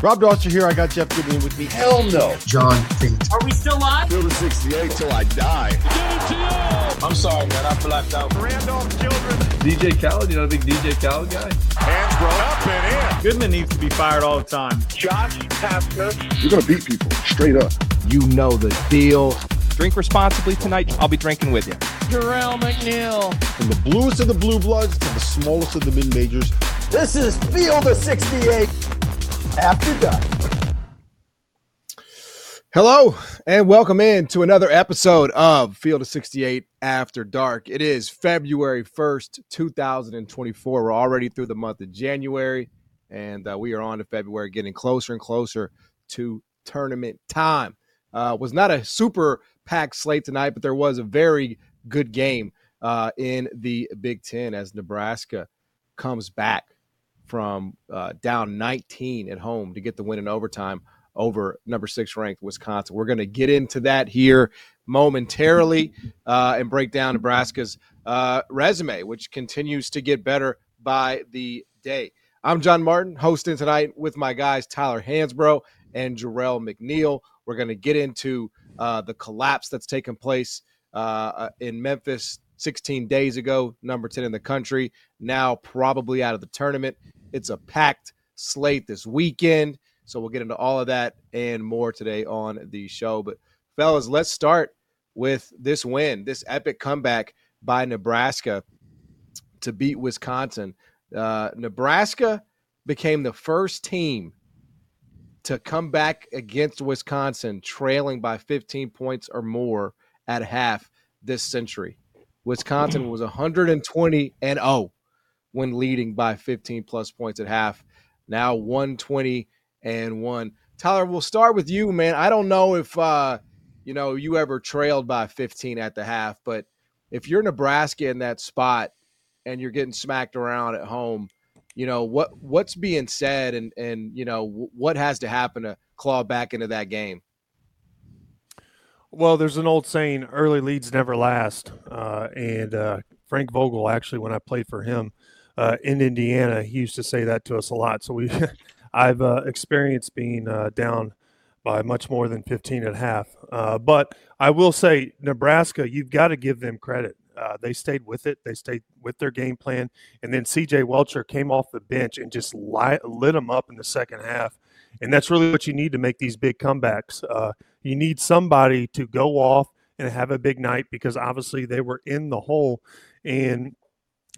Rob Dauster here. I got Jeff Goodman with me. Hell no. John Fanta. Are we still live? Field of 68 till I die. I'm sorry, man. I blacked out. Randolph Childress. DJ Khaled, you know, the big DJ Khaled guy. Hands thrown up and in. Goodman needs to be fired all the time. Josh Pastner. You're going to beat people straight up. You know the deal. Drink responsibly tonight. I'll be drinking with you. Jerel McNeal. From the bluest of the blue bloods to the smallest of the mid majors. This is Field of 68 after dark. Hello and welcome in to another episode of Field of 68 After Dark. It is February 1st, 2024. We're already through the month of January and uh, we are on to February, getting closer and closer to tournament time. Uh, was not a super packed slate tonight, but there was a very good game uh, in the Big Ten as Nebraska comes back from uh, down 19 at home to get the win in overtime over number six ranked Wisconsin. We're going to get into that here momentarily uh, and break down Nebraska's uh, resume, which continues to get better by the day. I'm John Martin, hosting tonight with my guys Tyler Hansbrough and Jerel McNeal. We're going to get into uh, the collapse that's taken place uh, in Memphis 16 days ago, number 10 in the country, now probably out of the tournament. It's a packed slate this weekend. So we'll get into all of that and more today on the show. But, fellas, let's start with this win, this epic comeback by Nebraska to beat Wisconsin. Uh, Nebraska became the first team to come back against Wisconsin trailing by 15 points or more at half this century. Wisconsin was 120 and 0 when leading by 15 plus points at half. Now 120 and 1. Tyler, we'll start with you, man. I don't know if uh, you know you ever trailed by 15 at the half, but if you're Nebraska in that spot and you're getting smacked around at home, you know what what's being said and and you know what has to happen to claw back into that game. Well, there's an old saying: "Early leads never last," uh, and uh, Frank Vogel actually, when I played for him uh, in Indiana, he used to say that to us a lot. So we, I've uh, experienced being uh, down by much more than 15 and a half. Uh, but I will say, Nebraska, you've got to give them credit. They stayed with it. They stayed with their game plan. And then CJ Wilcher came off the bench and just lit them up in the second half. And that's really what you need to make these big comebacks. You need somebody to go off and have a big night because obviously they were in the hole. And,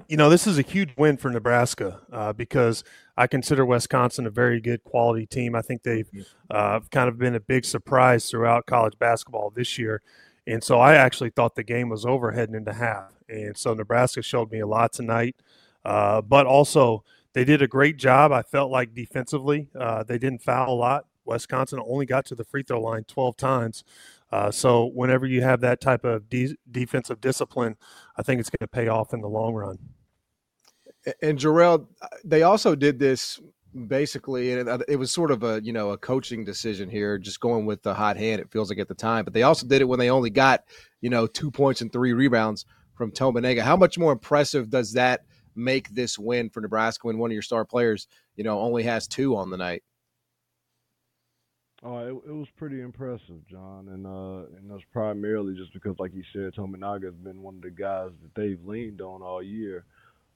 you know, this is a huge win for Nebraska uh, because I consider Wisconsin a very good quality team. I think they've uh, kind of been a big surprise throughout college basketball this year. And so I actually thought the game was over heading into half. And so Nebraska showed me a lot tonight. Uh, but also, they did a great job. I felt like defensively, uh, they didn't foul a lot. Wisconsin only got to the free throw line 12 times. Uh, so whenever you have that type of de- defensive discipline, I think it's going to pay off in the long run. And Jerel, they also did this basically, and it was sort of a you know a coaching decision here, just going with the hot hand. It feels like at the time, but they also did it when they only got you know two points and three rebounds from Tominaga. How much more impressive does that make this win for Nebraska when one of your star players you know only has two on the night? Oh, it, it was pretty impressive, John, and uh, and that's primarily just because, like you said, Tominaga has been one of the guys that they've leaned on all year,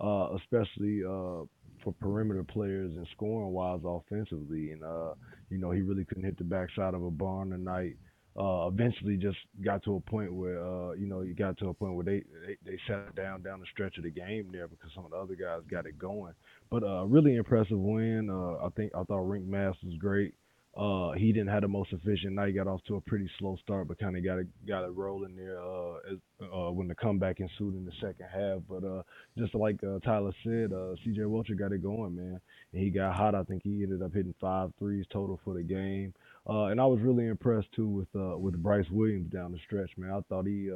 uh, especially uh, for perimeter players and scoring wise offensively. And uh, you know, he really couldn't hit the backside of a barn tonight. Uh, eventually, just got to a point where uh, you know, he got to a point where they, they they sat down down the stretch of the game there because some of the other guys got it going. But uh, really impressive win. Uh, I think I thought Rienk Mast was great. Uh, he didn't have the most efficient night. Got off to a pretty slow start, but kind of got it got it rolling there uh, as, uh, when the comeback ensued in the second half. But uh, just like uh, Tyler said, uh, C.J. Wilcher got it going, man, and he got hot. I think he ended up hitting five threes total for the game. And I was really impressed too with with Brice Williams down the stretch, man. I thought he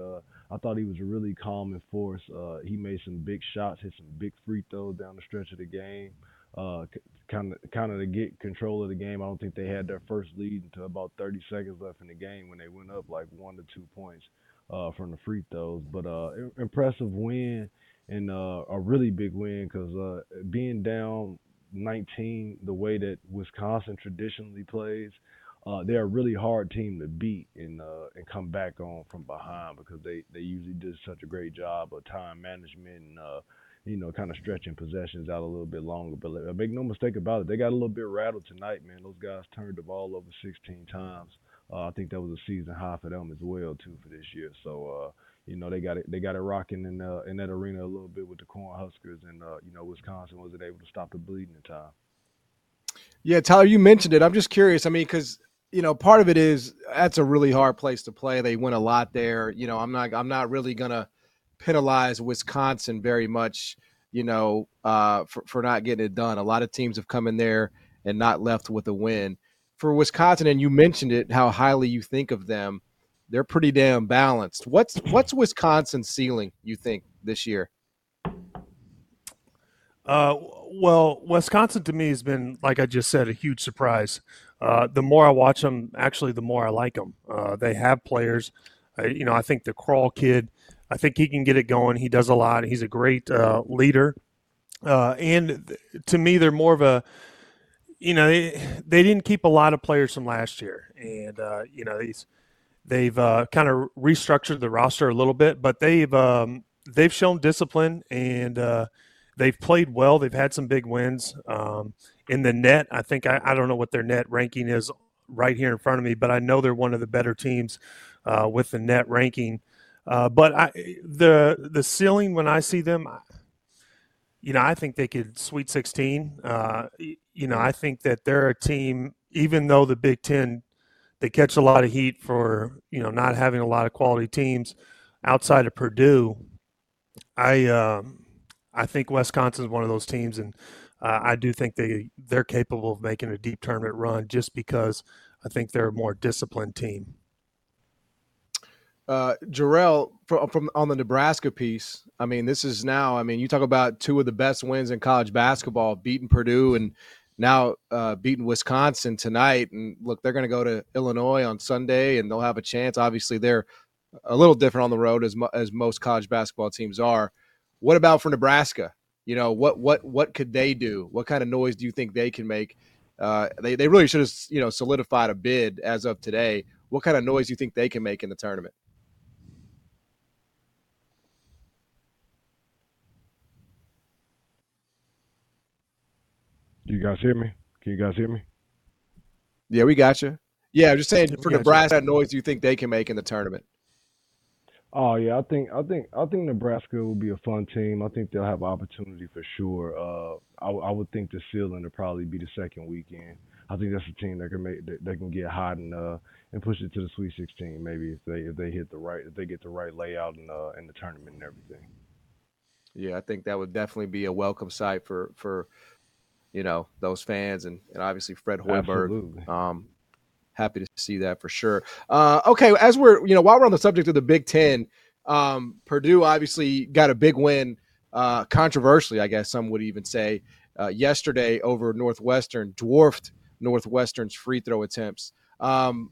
I thought he was a really calming force. He made some big shots, hit some big free throws down the stretch of the game uh, kind of kind of to get control of the game. I don't think they had their first lead until about 30 seconds left in the game when they went up like one to two points uh, from the free throws. But uh, impressive win and uh, a really big win because uh, being down 19 the way that Wisconsin traditionally plays. Uh, they're a really hard team to beat and uh, and come back on from behind because they, they usually do such a great job of time management and uh, you know, kind of stretching possessions out a little bit longer. But make no mistake about it, they got a little bit rattled tonight, man. Those guys turned the ball over 16 times. Uh, I think that was a season high for them as well too for this year. So uh, you know they got it they got it rocking in uh, in that arena a little bit with the Cornhuskers, and uh, you know Wisconsin wasn't able to stop the bleeding in time. Yeah, Tyler, you mentioned it. I'm just curious. I mean, because you know part of it is that's a really hard place to play. They win a lot there. You know, I'm not I'm not really gonna penalize Wisconsin very much, you know, uh, for, for not getting it done. A lot of teams have come in there and not left with a win. For Wisconsin, and you mentioned it, how highly you think of them, they're pretty damn balanced. What's what's Wisconsin's ceiling, you think, this year? Uh, well, Wisconsin to me has been, like I just said, a huge surprise. Uh, the more I watch them, actually, the more I like them. Uh, they have players. You know, I think the Crowl kid I think he can get it going. He does a lot. He's a great uh, leader. Uh, and to me, they're more of a, you know, they, they didn't keep a lot of players from last year. And, uh, you know, these, they've uh, kind of restructured the roster a little bit, but they've, um, they've shown discipline and uh, they've played well. They've had some big wins. Um, in the net, I think, I, I don't know what their net ranking is right here in front of me, but I know they're one of the better teams uh, with the net ranking. Uh, but I, the the ceiling when I see them, you know, I think they could Sweet 16. Uh, you know, I think that they're a team, even though the Big Ten, they catch a lot of heat for you know not having a lot of quality teams outside of Purdue. I um, I think Wisconsin is one of those teams, and uh, I do think they they're capable of making a deep tournament run just because I think they're a more disciplined team uh, Jerel from, from on the Nebraska piece. I mean, this is now. I mean, you talk about two of the best wins in college basketball, beating Purdue and now uh, beating Wisconsin tonight. And look, they're going to go to Illinois on Sunday, and they'll have a chance. Obviously, they're a little different on the road as mo- as most college basketball teams are. What about for Nebraska? You know, what what what could they do? What kind of noise do you think they can make? Uh, they they really should have you know solidified a bid as of today. What kind of noise do you think they can make in the tournament? You guys hear me? Can you guys hear me? Yeah, we got you. Yeah, I'm just saying for Nebraska, what noise do you think they can make in the tournament? Oh yeah, I think I think I think Nebraska will be a fun team. I think they'll have opportunity for sure. Uh, I, I would think the ceiling will probably be the second weekend. I think that's a team that can make that, that can get hot and uh, and push it to the Sweet 16. Maybe if they if they hit the right if they get the right layout in uh, in the tournament and everything. Yeah, I think that would definitely be a welcome sight for for you know those fans and, and obviously Fred Hoiberg. Um, happy to see that for sure. Uh, okay, as we're you know while we're on the subject of the Big Ten, um, Purdue obviously got a big win, uh, controversially, I guess some would even say, uh, yesterday over Northwestern, dwarfed Northwestern's free throw attempts. Um,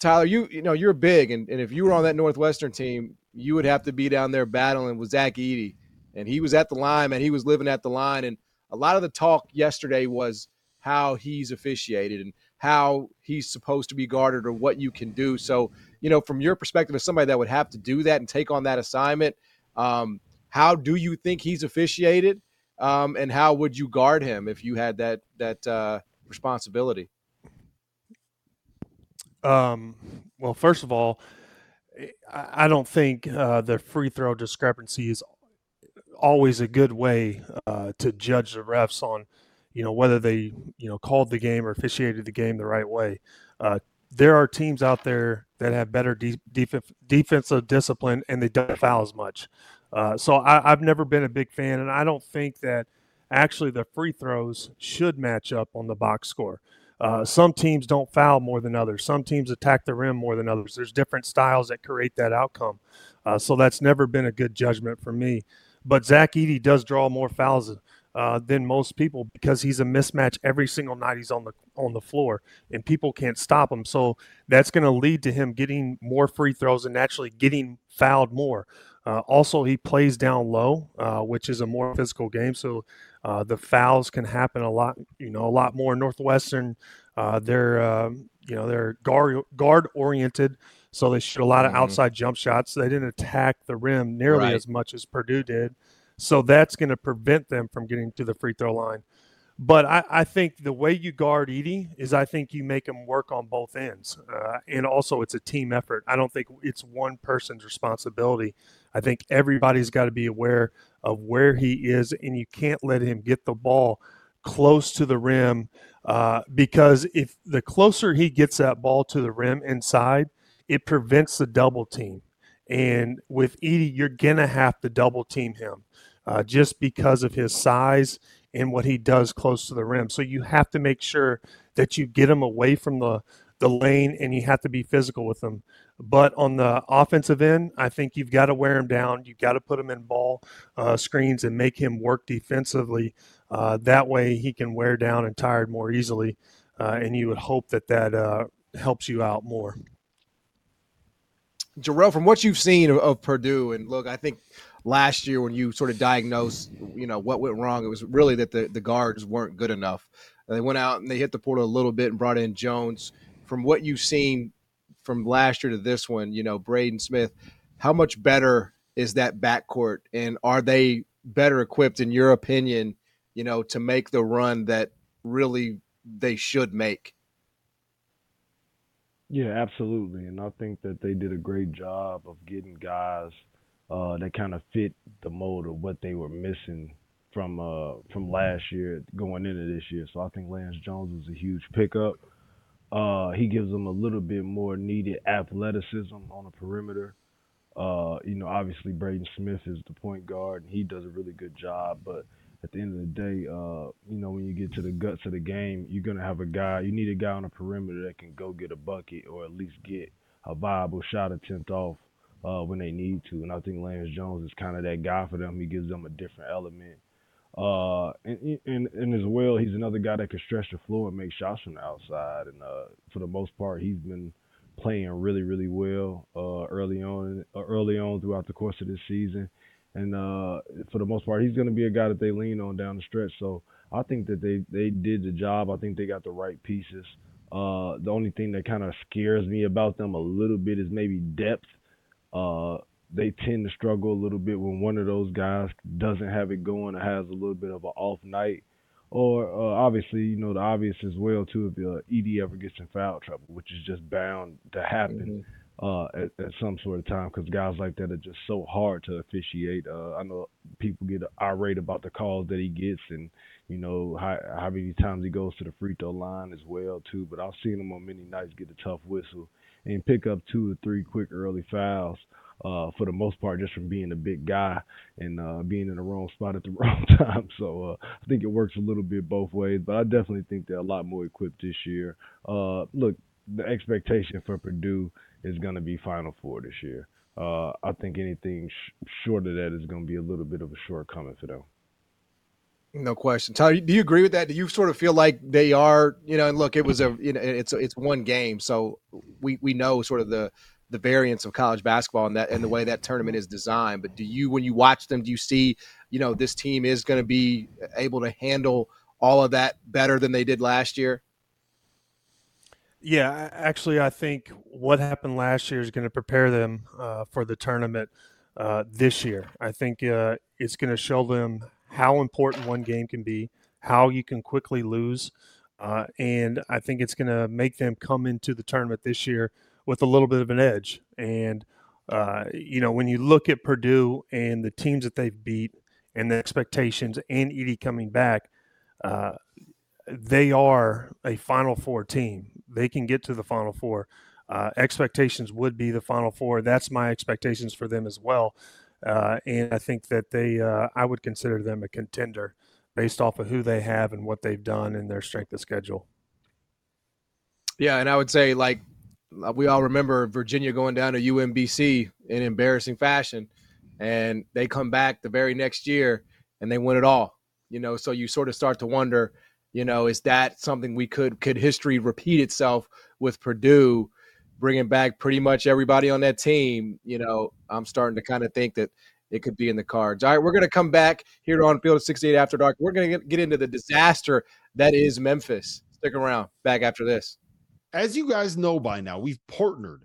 Tyler, you you know you're big, and, and if you were on that Northwestern team, you would have to be down there battling with Zach Edey, and he was at the line, and he was living at the line, and a lot of the talk yesterday was how he's officiated and how he's supposed to be guarded or what you can do. So, you know, from your perspective, as somebody that would have to do that and take on that assignment, um, how do you think he's officiated, um, and how would you guard him if you had that that uh, responsibility? Um, well, first of all, I don't think uh, the free throw discrepancy is always a good way uh, to judge the refs on, you know, whether they you know called the game or officiated the game the right way. Uh, there are teams out there that have better de- def- defensive discipline and they don't foul as much. Uh, so I, I've never been a big fan, and I don't think that actually the free throws should match up on the box score. Uh, some teams don't foul more than others. Some teams attack the rim more than others. There's different styles that create that outcome. Uh, so that's never been a good judgment for me. But Zach Edey does draw more fouls uh, than most people because he's a mismatch every single night he's on the on the floor, and people can't stop him. So that's going to lead to him getting more free throws and actually getting fouled more. Uh, also, he plays down low, uh, which is a more physical game. So uh, the fouls can happen a lot, you know, a lot more. Northwestern, uh, they're um, you know they're guard guard oriented, so they shoot a lot of mm-hmm. outside jump shots. They didn't attack the rim nearly right. as much as Purdue did, so that's going to prevent them from getting to the free throw line. But I, I, think the way you guard Edey is I think you make him work on both ends. Uh, and also, it's a team effort. I don't think it's one person's responsibility. I think everybody's got to be aware of where he is, and you can't let him get the ball close to the rim uh, because if the closer he gets that ball to the rim inside, it prevents the double team. And with Edey, you're going to have to double team him uh, just because of his size and what he does close to the rim. So you have to make sure that you get him away from the, the lane and you have to be physical with him. But on the offensive end, I think you've got to wear him down. You've got to put him in ball uh, screens and make him work defensively. Uh, that way, he can wear down and tired more easily. Uh, and you would hope that that uh, helps you out more. Jerel, from what you've seen of, of, Purdue, and look, I think last year when you sort of diagnosed, you know, what went wrong, it was really that the, the guards weren't good enough. They went out and they hit the portal a little bit and brought in Jones. From what you've seen from last year to this one, you know, Braden Smith, how much better is that backcourt? And are they better equipped, in your opinion, you know, to make the run that really they should make? Yeah, absolutely. And I think that they did a great job of getting guys uh, that kind of fit the mold of what they were missing from uh, from last year going into this year. So I think Lance Jones was a huge pickup. Uh, he gives them a little bit more needed athleticism on the perimeter. Uh, you know, obviously Braden Smith is the point guard and he does a really good job. But at the end of the day, uh, you know, when you get to the guts of the game, you're gonna have a guy. You need a guy on the perimeter that can go get a bucket or at least get a viable shot attempt off uh, when they need to. And I think Lance Jones is kind of that guy for them. He gives them a different element uh, and, and and as well, he's another guy that can stretch the floor and make shots from the outside. And uh, for the most part, he's been playing really, really well uh, early on, uh, early on throughout the course of this season. And uh, for the most part, he's going to be a guy that they lean on down the stretch. So I think that they they did the job. I think they got the right pieces. Uh, the only thing that kind of scares me about them a little bit is maybe depth. Uh, they tend to struggle a little bit when one of those guys doesn't have it going or has a little bit of an off night. Or uh, obviously, you know, the obvious as well too if uh, Edey ever gets in foul trouble, which is just bound to happen mm-hmm. Uh, at, at, some sort of time because guys like that are just so hard to officiate. Uh, I know people get irate about the calls that he gets and you know how how many times he goes to the free throw line as well too. But I've seen him on many nights get a tough whistle and pick up two or three quick early fouls uh, for the most part, just from being a big guy and uh, being in the wrong spot at the wrong time. So uh, I think it works a little bit both ways, but I definitely think they're a lot more equipped this year. Uh, look, the expectation for Purdue is going to be Final Four this year. Uh, I think anything sh- short of that is going to be a little bit of a shortcoming for them. No question. Tyler, do you agree with that? Do you sort of feel like they are, you know, and look, it was a, you know, it's it's one game, so we we know sort of the the variance of college basketball and that and the way that tournament is designed. But do you, when you watch them, do you see, you know, this team is going to be able to handle all of that better than they did last year? Yeah, actually, I think what happened last year is going to prepare them uh, for the tournament uh, this year. I think uh, it's going to show them how important one game can be, how you can quickly lose, uh, and I think it's going to make them come into the tournament this year with a little bit of an edge. And uh, you know, when you look at Purdue and the teams that they've beat and the expectations, and Edey coming back, uh, they are a Final Four team. They can get to the Final Four. Uh, expectations would be the Final Four. That's my expectations for them as well. Uh, and I think that they, uh, I would consider them a contender based off of who they have and what they've done and their strength of schedule. Yeah, and I would say like uh, we all remember Virginia going down to UMBC in embarrassing fashion, and they come back the very next year and they win it all. You know, so you sort of start to wonder, you know, is that something we could could history repeat itself with Purdue? bringing back pretty much everybody on that team, you know, I'm starting to kind of think that it could be in the cards. All right, we're going to come back here on Field of 68 After Dark. We're going to get into the disaster that is Memphis. Stick around. Back after this. As you guys know by now, we've partnered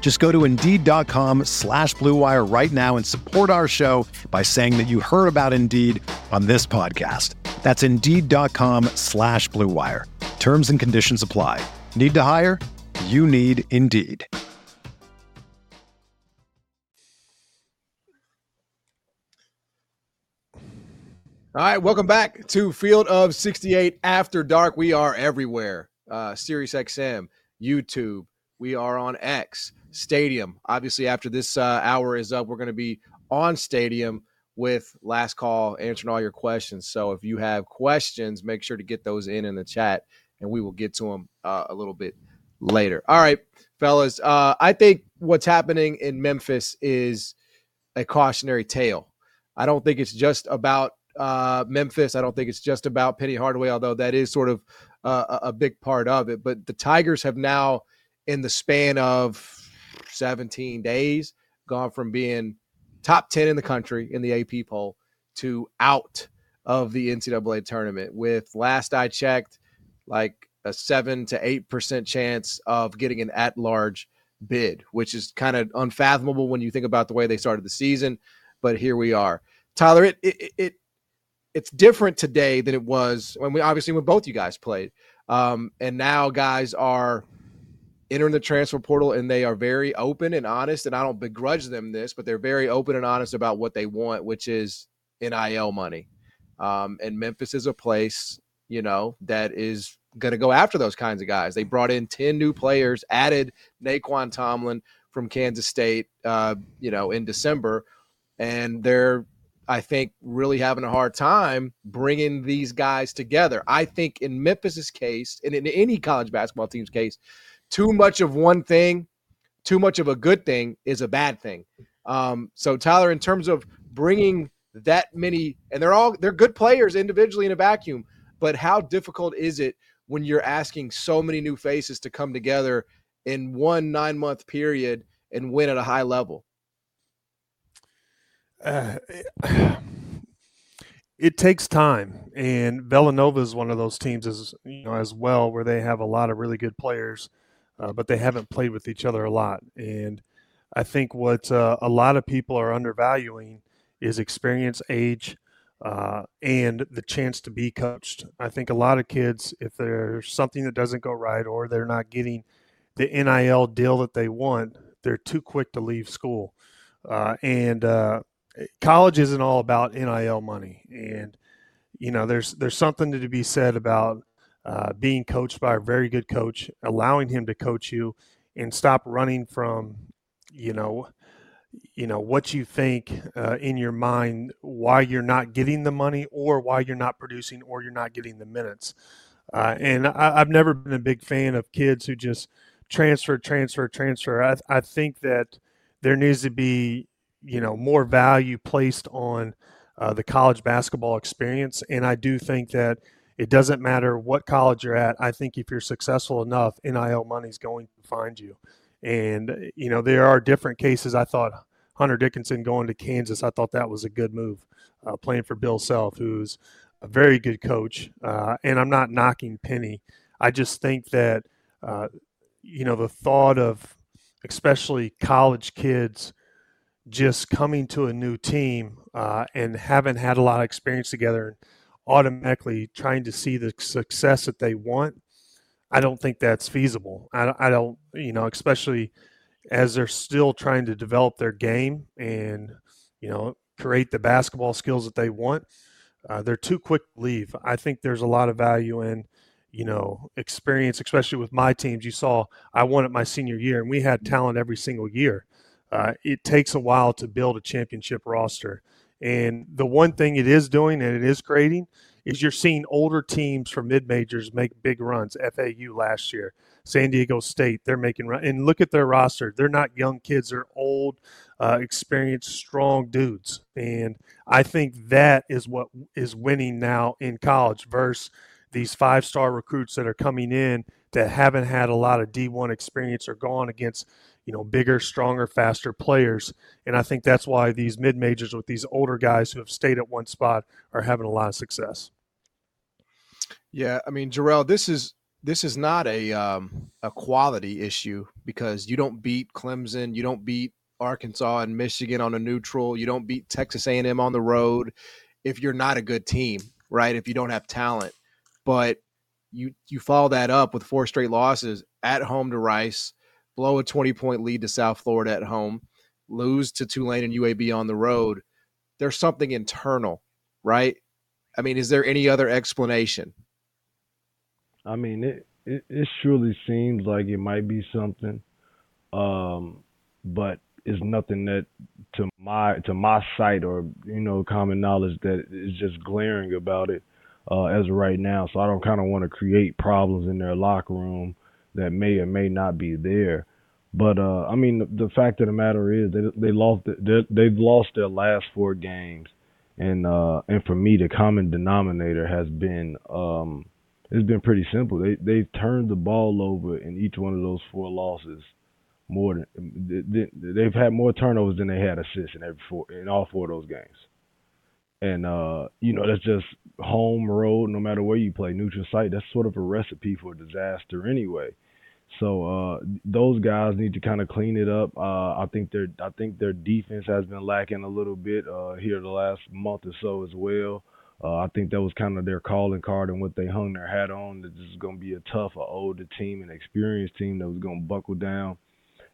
Just go to Indeed.com slash BlueWire right now and support our show by saying that you heard about Indeed on this podcast. That's Indeed.com slash BlueWire. Terms and conditions apply. Need to hire? You need Indeed. All right, welcome back to Field of 68 After Dark. We are everywhere. Uh, Sirius XM, YouTube. We are on X, Stadium. Obviously, after this uh, hour is up, we're going to be on Stadium with Last Call answering all your questions. So if you have questions, make sure to get those in in the chat, and we will get to them uh, a little bit later. All right, fellas. Uh, I think what's happening in Memphis is a cautionary tale. I don't think it's just about uh, Memphis. I don't think it's just about Penny Hardaway, although that is sort of uh, a big part of it. But the Tigers have now, in the span of 17 days, gone from being top 10 in the country in the AP poll to out of the NCAA tournament. With last I checked, like a seven to eight percent chance of getting an at-large bid, which is kind of unfathomable when you think about the way they started the season. But here we are, Tyler. It it, it it's different today than it was when we obviously when both you guys played, um, and now guys are entering the transfer portal and they are very open and honest. And I don't begrudge them this, but they're very open and honest about what they want, which is NIL money. Um, and Memphis is a place, you know, that is going to go after those kinds of guys. They brought in 10 new players, added Nae'Qwan Tomlin from Kansas State, uh, you know, in December. And they're, I think, really having a hard time bringing these guys together. I think in Memphis's case, and in any college basketball team's case, too much of one thing, too much of a good thing is a bad thing. Um, so Tyler, in terms of bringing that many, and they're all they're good players individually in a vacuum, but how difficult is it when you're asking so many new faces to come together in one nine month period and win at a high level? Uh, it takes time, and Villanova is one of those teams as you know as well, where they have a lot of really good players uh, but they haven't played with each other a lot. And I think what uh, a lot of people are undervaluing is experience, age, uh, and the chance to be coached. I think a lot of kids, if there's something that doesn't go right or they're not getting the NIL deal that they want, they're too quick to leave school. Uh, and uh, college isn't all about NIL money. And you know, there's there's something to be said about uh, being coached by a very good coach, allowing him to coach you, and stop running from, you know, you know what you think uh, in your mind why you're not getting the money or why you're not producing or you're not getting the minutes. Uh, and I, have never been a big fan of kids who just transfer, transfer, transfer. I, I think that there needs to be, you know, more value placed on uh, the college basketball experience. And I do think that it doesn't matter what college you're at. I think if you're successful enough, NIL money is going to find you. And, you know, there are different cases. I thought Hunter Dickinson going to Kansas, I thought that was a good move, uh, playing for Bill Self, who's a very good coach. Uh, and I'm not knocking Penny. I just think that, uh, you know, the thought of especially college kids just coming to a new team uh, and haven't had a lot of experience together automatically trying to see the success that they want, I don't think that's feasible. I, I don't, you know, especially as they're still trying to develop their game and, you know, create the basketball skills that they want. Uh, they're too quick to leave. I think there's a lot of value in, you know, experience, especially with my teams. You saw I won it my senior year, and we had talent every single year. Uh, it takes a while to build a championship roster. And the one thing it is doing and it is creating is you're seeing older teams from mid majors make big runs. FAU last year, San Diego State, they're making run. And look at their roster. They're not young kids, they're old, uh, experienced, strong dudes. And I think that is what is winning now in college versus these five star recruits that are coming in that haven't had a lot of D1 experience or gone against you know, bigger, stronger, faster players. And I think that's why these mid majors with these older guys who have stayed at one spot are having a lot of success. Yeah, I mean, Jerel, this is this is not a um, a quality issue because you don't beat Clemson, you don't beat Arkansas and Michigan on a neutral, you don't beat Texas A&M on the road if you're not a good team, right? If you don't have talent, but you you follow that up with four straight losses at home to Rice, blow a 20 point lead to South Florida at home, lose to Tulane and UAB on the road, there's something internal, right? I mean, is there any other explanation? I mean, it, it, it surely seems like it might be something, um, but it's nothing that to my to my sight or you know common knowledge that is just glaring about it uh, as of right now. So I don't kind of want to create problems in their locker room that may or may not be there. But uh, I mean, the, the, fact of the matter is they they lost they, they've lost their last four games, and uh, and for me, the common denominator has been um, it's been pretty simple. They they've turned the ball over in each one of those four losses more than they've had more turnovers than they had assists in every four in all four of those games. And uh, you know that's just home road. No matter where you play, neutral site. That's sort of a recipe for disaster anyway. So uh, those guys need to kind of clean it up. Uh, I think their I think their defense has been lacking a little bit uh, here the last month or so as well. Uh, I think that was kind of their calling card and what they hung their hat on. That this is going to be a tough, a older team, an experienced team that was going to buckle down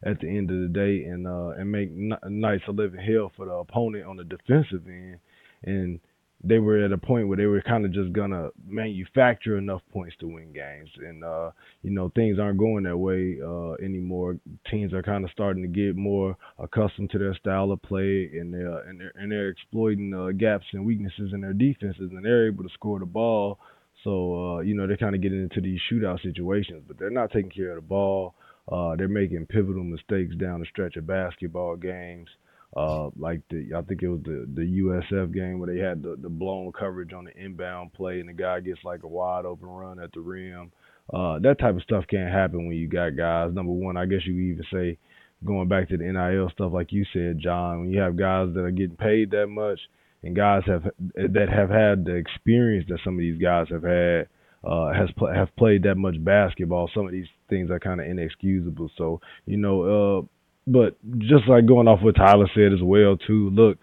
at the end of the day and uh, and make n- nice a living hell for the opponent on the defensive end. And they were at a point where they were kind of just gonna manufacture enough points to win games, and uh, you know things aren't going that way uh, anymore. Teams are kind of starting to get more accustomed to their style of play, and they're and they're, and they're exploiting uh, gaps and weaknesses in their defenses, and they're able to score the ball. So uh, you know they're kind of getting into these shootout situations, but they're not taking care of the ball. Uh, they're making pivotal mistakes down the stretch of basketball games. Uh, like the I think it was the the USF game where they had the, the blown coverage on the inbound play and the guy gets like a wide open run at the rim. Uh, that type of stuff can't happen when you got guys. Number one, I guess you even say going back to the NIL stuff, like you said, John, when you have guys that are getting paid that much and guys have that have had the experience that some of these guys have had, uh, has pl- have played that much basketball. Some of these things are kind of inexcusable. So you know, uh, but just like going off what Tyler said as well too. Look,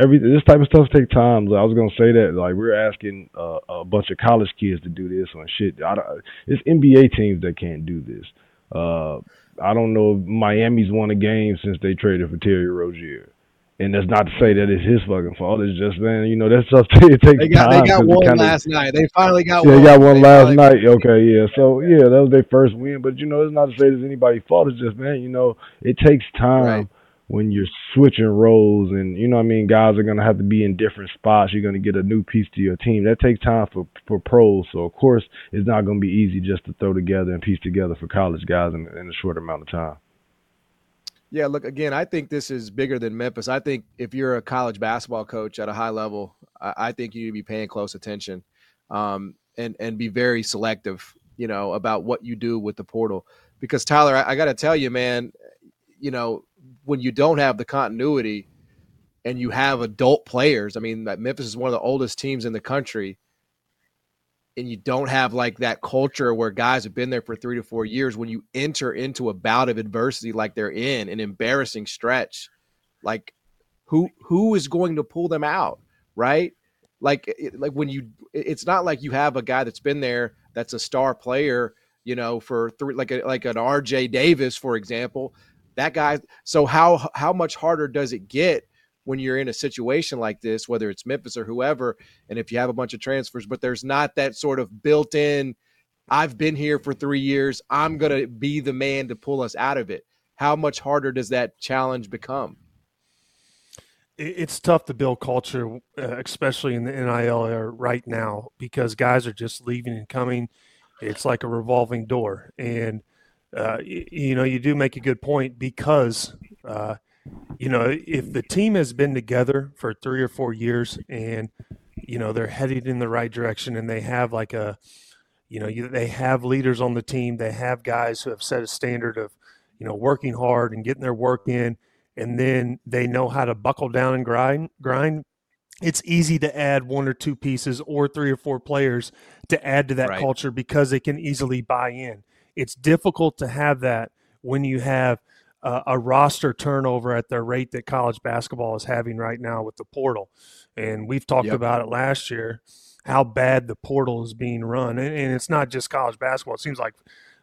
every this type of stuff take time. I was gonna say that like we're asking uh, a bunch of college kids to do this on shit. I don't, it's NBA teams that can't do this. Uh, I don't know if Miami's won a game since they traded for Terry Rozier. And that's not to say that it's his fucking fault. It's just man, you know, that's stuff it takes they got, time. They got one kinda, last night. They finally got yeah, one. they got one they last night. Okay, yeah. So yeah, that was their first win. But you know, it's not to say it's anybody's fault. It's just man, you know, it takes time Right. when you're switching roles, and you know, what I mean, guys are gonna have to be in different spots. You're gonna get a new piece to your team. That takes time for for pros. So of course, it's not gonna be easy just to throw together and piece together for college guys in, in a short amount of time. Yeah, look again. I think this is bigger than Memphis. I think if you're a college basketball coach at a high level, I, I think you need to be paying close attention, um, and and be very selective, you know, about what you do with the portal. Because Tyler, I, I got to tell you, man, you know, when you don't have the continuity, and you have adult players. I mean, Memphis is one of the oldest teams in the country. And you don't have like that culture where guys have been there for three to four years. When you enter into a bout of adversity like they're in, an embarrassing stretch, like who who is going to pull them out, right? Like like when you, it's not like you have a guy that's been there that's a star player, you know, for three like a, like an R.J. Davis, for example. That guy. So how how much harder does it get when you're in a situation like this, whether it's Memphis or whoever, and if you have a bunch of transfers, but there's not that sort of built in, I've been here for three years, I'm going to be the man to pull us out of it. How much harder does that challenge become? it's tough to build culture, uh, especially in the NIL era right now, because guys are just leaving and coming. It's like a revolving door, and uh, you know you do make a good point because uh, you know if the team has been together for three or four years and you know they're headed in the right direction and they have like a you know you, they have leaders on the team they have guys who have set a standard of you know working hard and getting their work in and then they know how to buckle down and grind grind it's easy to add one or two pieces or three or four players to add to that Right. culture because they can easily buy in it's difficult to have that when you have uh, a roster turnover at the rate that college basketball is having right now with the portal and we've talked Yep. about it last year how bad the portal is being run and, and it's not just college basketball it seems like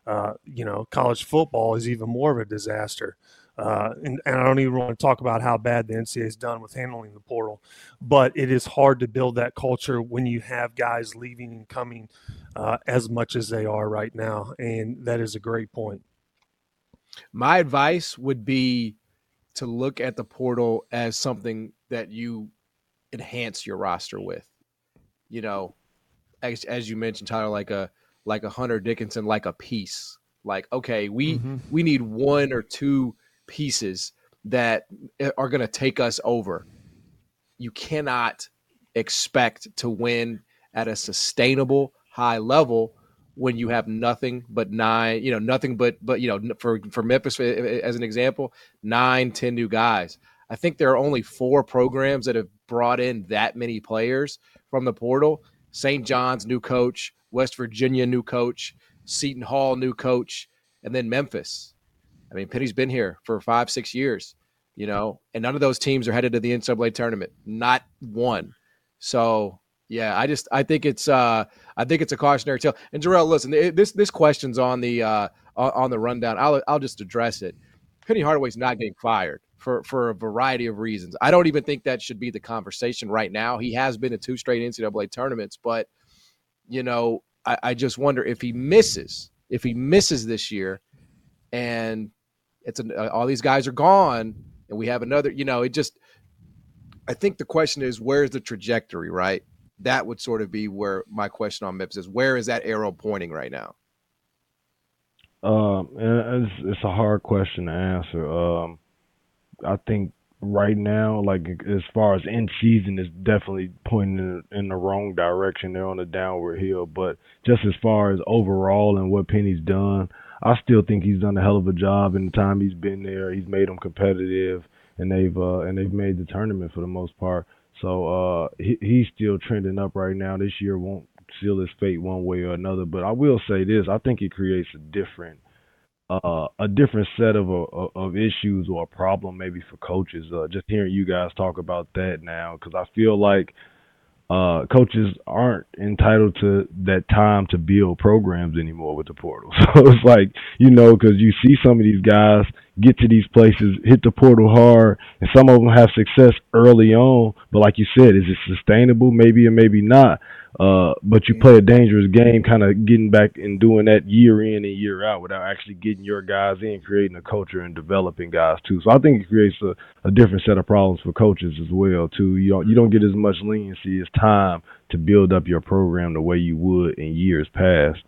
uh, you know college football is even more of a disaster uh, and, and I don't even want to talk about how bad the NCAA has done with handling the portal, but it is hard to build that culture when you have guys leaving and coming uh, as much as they are right now. And that is a great point. My advice would be to look at the portal as something that you enhance your roster with. You know, as, as you mentioned, Tyler, like a like a Hunter Dickinson, like a piece. Like, okay, we Mhm. we need one or two pieces that are going to take us over. You cannot expect to win at a sustainable high level when you have nothing but nine, you know, nothing but but you know, for for Memphis uh, as an example, nine, ten new guys. I think there are only four programs that have brought in that many players from the portal. St. John's new coach, West Virginia new coach, Seton Hall new coach, and then Memphis. I mean, Penny's been here for five, six years, you know, and none of those teams are headed to the NCAA tournament. Not one. So yeah, I just I think it's uh I think it's a cautionary tale. And Jerel, listen, this this question's on the uh on the rundown. I'll I'll just address it. Penny Hardaway's not getting fired for for a variety of reasons. I don't even think that should be the conversation right now. He has been in two straight NCAA tournaments, but you know, I, I just wonder if he misses, if he misses this year, and it's an, uh, all these guys are gone, and we have another. You know, it just. I think the question is where's the trajectory, right? That would sort of be where my question on Mips is. Where is that arrow pointing right now? Um, it's, it's a hard question to answer. Um, I think right now, like as far as in season, is definitely pointing in, the wrong direction. They're on a downward hill. But just as far as overall and what Penny's done, I still think he's done a hell of a job in the time he's been there. He's made them competitive, and they've uh, and they've made the tournament for the most part. So uh, he, he's still trending up right now. This year won't seal his fate one way or another. But I will say this: I think it creates a different uh, a different set of uh, of issues or a problem maybe for coaches. Uh, just hearing you guys talk about that now, because I feel like uh, coaches aren't entitled to that time to build programs anymore with the portal. So it's like you know, because you see some of these guys get to these places, hit the portal hard, and some of them have success early on. But like you said, is it sustainable? Maybe or maybe not. Uh, but you play a dangerous game, kind of getting back and doing that year in and year out without actually getting your guys in, creating a culture and developing guys too. So I think it creates a, a different set of problems for coaches as well too. You don't, you don't get as much leniency as time to build up your program the way you would in years past.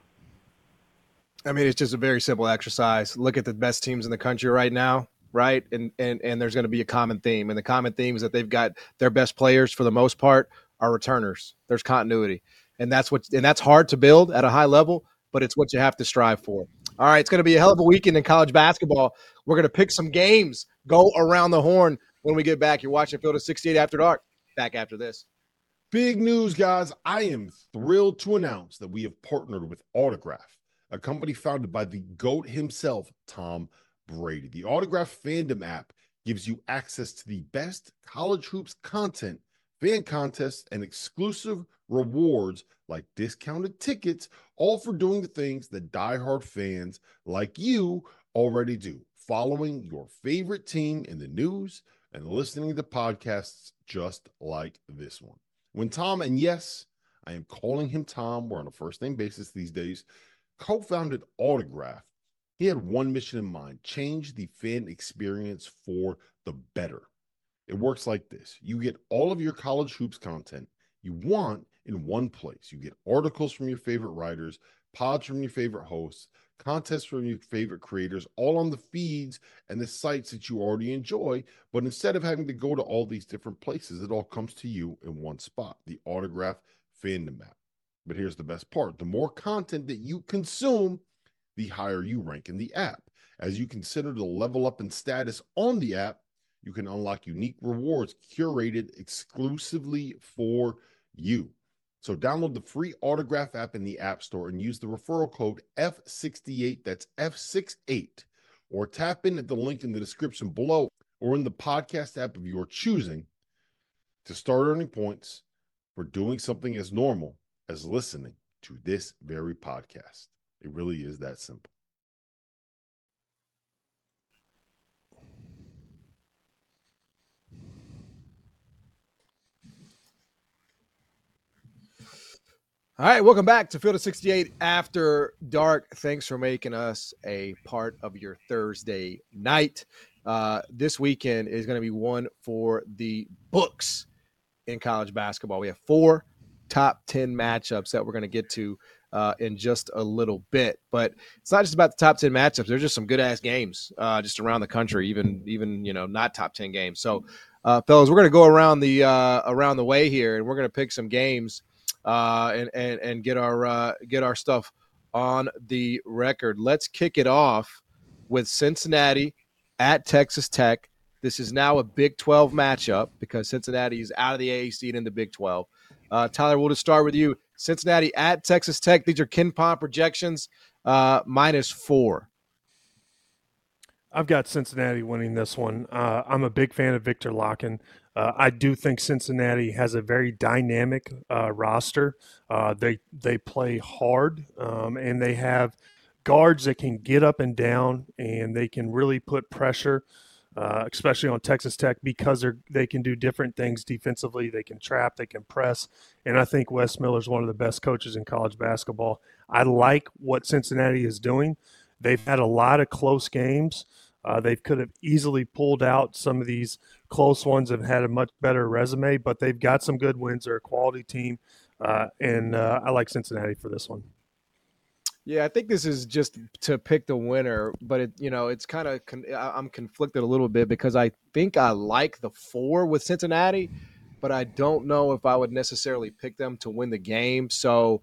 I mean, it's just a very simple exercise. Look at the best teams in the country right now, right? And and and there's going to be a common theme, and the common theme is that they've got their best players for the most part are returners. There's continuity, and that's what and that's hard to build at a high level, but it's what you have to strive for. All right, it's going to be a hell of a weekend in college basketball. We're going to pick some games, go around the horn when we get back. You're watching Field of 68 After Dark. Back after this. Big news, guys. I am thrilled to announce that we have partnered with Autograph, a company founded by the GOAT himself, Tom Brady. The Autograph fandom app gives you access to the best college hoops content fan contests, and exclusive rewards like discounted tickets, all for doing the things that diehard fans like you already do, following your favorite team in the news and listening to podcasts just like this one. When Tom, and yes, I am calling him Tom, we're on a first name basis these days, co founded Autograph, he had one mission in mind change the fan experience for the better. It works like this you get all of your college hoops content you want in one place. You get articles from your favorite writers, pods from your favorite hosts, contests from your favorite creators, all on the feeds and the sites that you already enjoy. But instead of having to go to all these different places, it all comes to you in one spot the autograph fandom app. But here's the best part the more content that you consume, the higher you rank in the app. As you consider the level up in status on the app, you can unlock unique rewards curated exclusively for you. So download the free autograph app in the App Store and use the referral code F68, that's F68, or tap in at the link in the description below or in the podcast app of your choosing to start earning points for doing something as normal as listening to this very podcast. It really is that simple. All right, welcome back to Field of 68 After Dark. Thanks for making us a part of your Thursday night. Uh, this weekend is going to be one for the books in college basketball. We have four top 10 matchups that we're going to get to uh, in just a little bit. But it's not just about the top 10 matchups. There's just some good ass games uh, just around the country, even, even, you know, not top 10 games. So, uh, fellas, we're going to go around the, uh, around the way here and we're going to pick some games uh, and, and and get our uh, get our stuff on the record. Let's kick it off with Cincinnati at Texas Tech. This is now a Big 12 matchup because Cincinnati is out of the AAC and in the Big 12. Uh, Tyler, we'll just start with you. Cincinnati at Texas Tech. These are KenPom projections, uh, minus four. I've got Cincinnati winning this one. Uh, I'm a big fan of Viktor Lakhin. Uh, I do think Cincinnati has a very dynamic uh, roster. Uh, they they play hard, um, and they have guards that can get up and down, and they can really put pressure, uh, especially on Texas Tech, because they they can do different things defensively. They can trap, they can press, and I think Wes Miller is one of the best coaches in college basketball. I like what Cincinnati is doing. They've had a lot of close games. Uh, they could have easily pulled out some of these close ones and had a much better resume, but they've got some good wins. They're a quality team, uh, and uh, I like Cincinnati for this one. Yeah, I think this is just to pick the winner, but it you know it's kind of con- I'm conflicted a little bit because I think I like the four with Cincinnati, but I don't know if I would necessarily pick them to win the game. So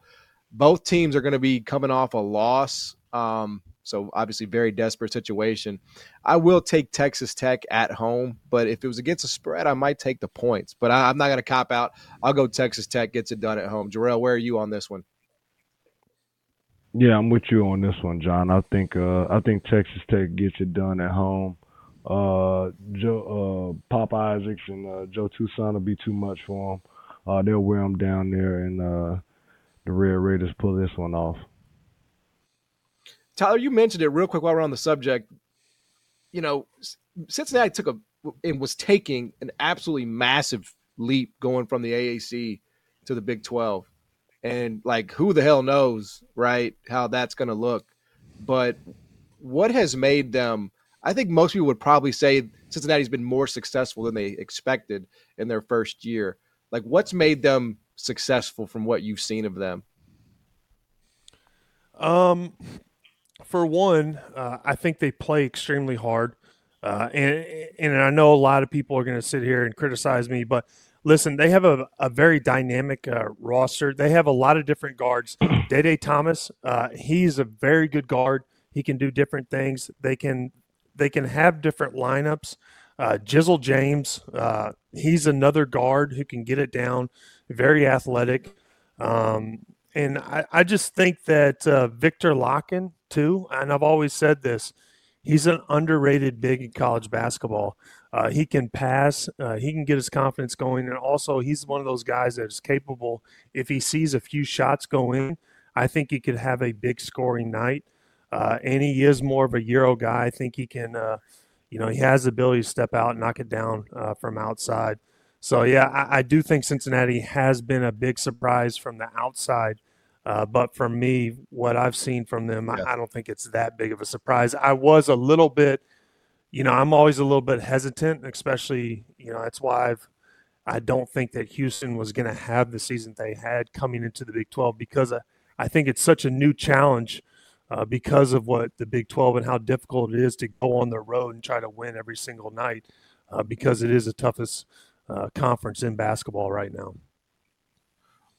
both teams are going to be coming off a loss. Um, so obviously, very desperate situation. I will take Texas Tech at home, but if it was against a spread, I might take the points. But I, am not going to cop out. I'll go Texas Tech gets it done at home. Jerel, where are you on this one? Yeah, I'm with you on this one, John. I think uh, I think Texas Tech gets it done at home. Uh, Joe uh, Pop Isaacs and uh, Joe Toussaint will be too much for them. Uh, they'll wear them down there, and uh, the Red Raiders pull this one off. Tyler, you mentioned it real quick while we're on the subject. You know, Cincinnati took a and was taking an absolutely massive leap going from the AAC to the Big 12. And like who the hell knows, right, how that's going to look. But what has made them I think most people would probably say Cincinnati's been more successful than they expected in their first year. Like what's made them successful from what you've seen of them? Um for one, uh, I think they play extremely hard. Uh, and, and I know a lot of people are going to sit here and criticize me, but listen, they have a, a very dynamic uh, roster. They have a lot of different guards. Day Day Thomas, uh, he's a very good guard. He can do different things. They can they can have different lineups. Uh, Jizzle James, uh, he's another guard who can get it down. Very athletic. Um, and I, I, just think that uh, Viktor Lakhin, too, and I've always said this, he's an underrated big in college basketball. Uh, he can pass, uh, he can get his confidence going, and also he's one of those guys that is capable. If he sees a few shots go in, I think he could have a big scoring night. Uh, and he is more of a Euro guy. I think he can, uh, you know, he has the ability to step out and knock it down uh, from outside. So yeah, I, I, do think Cincinnati has been a big surprise from the outside. Uh, but for me, what I've seen from them, I, I, don't think it's that big of a surprise. I was a little bit, you know, I'm always a little bit hesitant, especially, you know, that's why I've, I don't think that Houston was going to have the season they had coming into the Big 12 because I, I think it's such a new challenge uh, because of what the Big 12 and how difficult it is to go on the road and try to win every single night uh, because it is the toughest – uh, conference in basketball right now.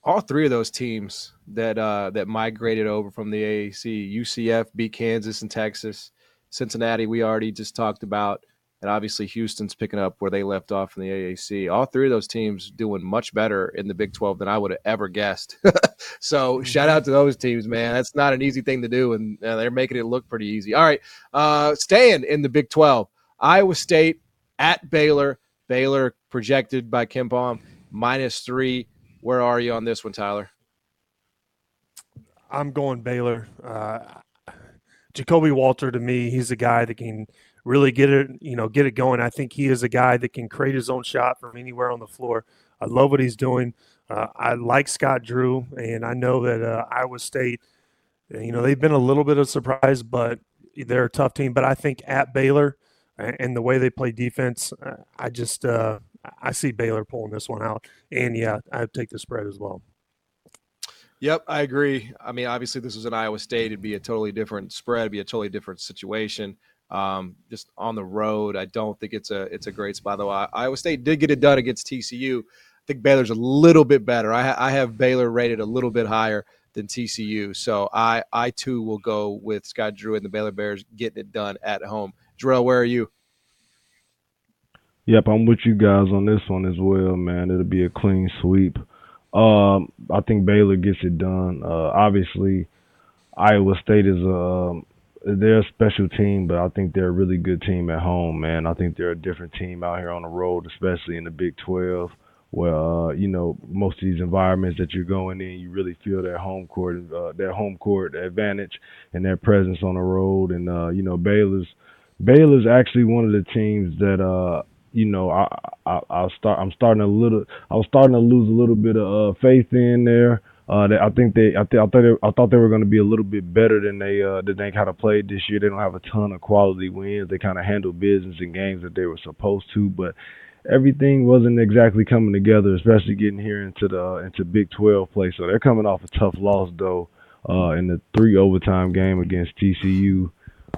All three of those teams that uh, that migrated over from the AAC, UCF beat Kansas and Texas. Cincinnati, we already just talked about, and obviously Houston's picking up where they left off in the AAC. All three of those teams doing much better in the Big 12 than I would have ever guessed. so mm-hmm. shout out to those teams, man. That's not an easy thing to do, and uh, they're making it look pretty easy. All right, uh, staying in the Big 12, Iowa State at Baylor. Baylor projected by KenPom minus three. Where are you on this one, Tyler? I'm going Baylor. Uh, Ja'Kobe Walter to me, he's a guy that can really get it, you know, get it going. I think he is a guy that can create his own shot from anywhere on the floor. I love what he's doing. Uh, I like Scott Drew, and I know that uh, Iowa State, you know, they've been a little bit of surprise, but they're a tough team. But I think at Baylor, and the way they play defense, uh, I just uh, I see Baylor pulling this one out. And yeah, I'd take the spread as well. Yep, I agree. I mean, obviously, this was an Iowa State. It'd be a totally different spread. It'd be a totally different situation. Um, just on the road, I don't think it's a it's a great spot. Though Iowa State did get it done against TCU. I think Baylor's a little bit better. I, I have Baylor rated a little bit higher than TCU. So I I too will go with Scott Drew and the Baylor Bears getting it done at home. Jerel, where are you? Yep, I'm with you guys on this one as well, man. It'll be a clean sweep. Um, I think Baylor gets it done. Uh, obviously, Iowa State is a um, they're a special team, but I think they're a really good team at home, man. I think they're a different team out here on the road, especially in the Big 12, where uh, you know most of these environments that you're going in, you really feel that home court, uh, their home court advantage and their presence on the road. And uh, you know, Baylor's Baylor's actually one of the teams that uh, you know, I, I I start I'm starting a little I was starting to lose a little bit of uh, faith in there. Uh, they, I think they, I, th- I thought, they, I thought they were going to be a little bit better than they, uh, than they kind of played this year. They don't have a ton of quality wins. They kind of handle business in games that they were supposed to, but everything wasn't exactly coming together, especially getting here into the into Big 12 play. So they're coming off a tough loss though, uh, in the three overtime game against TCU.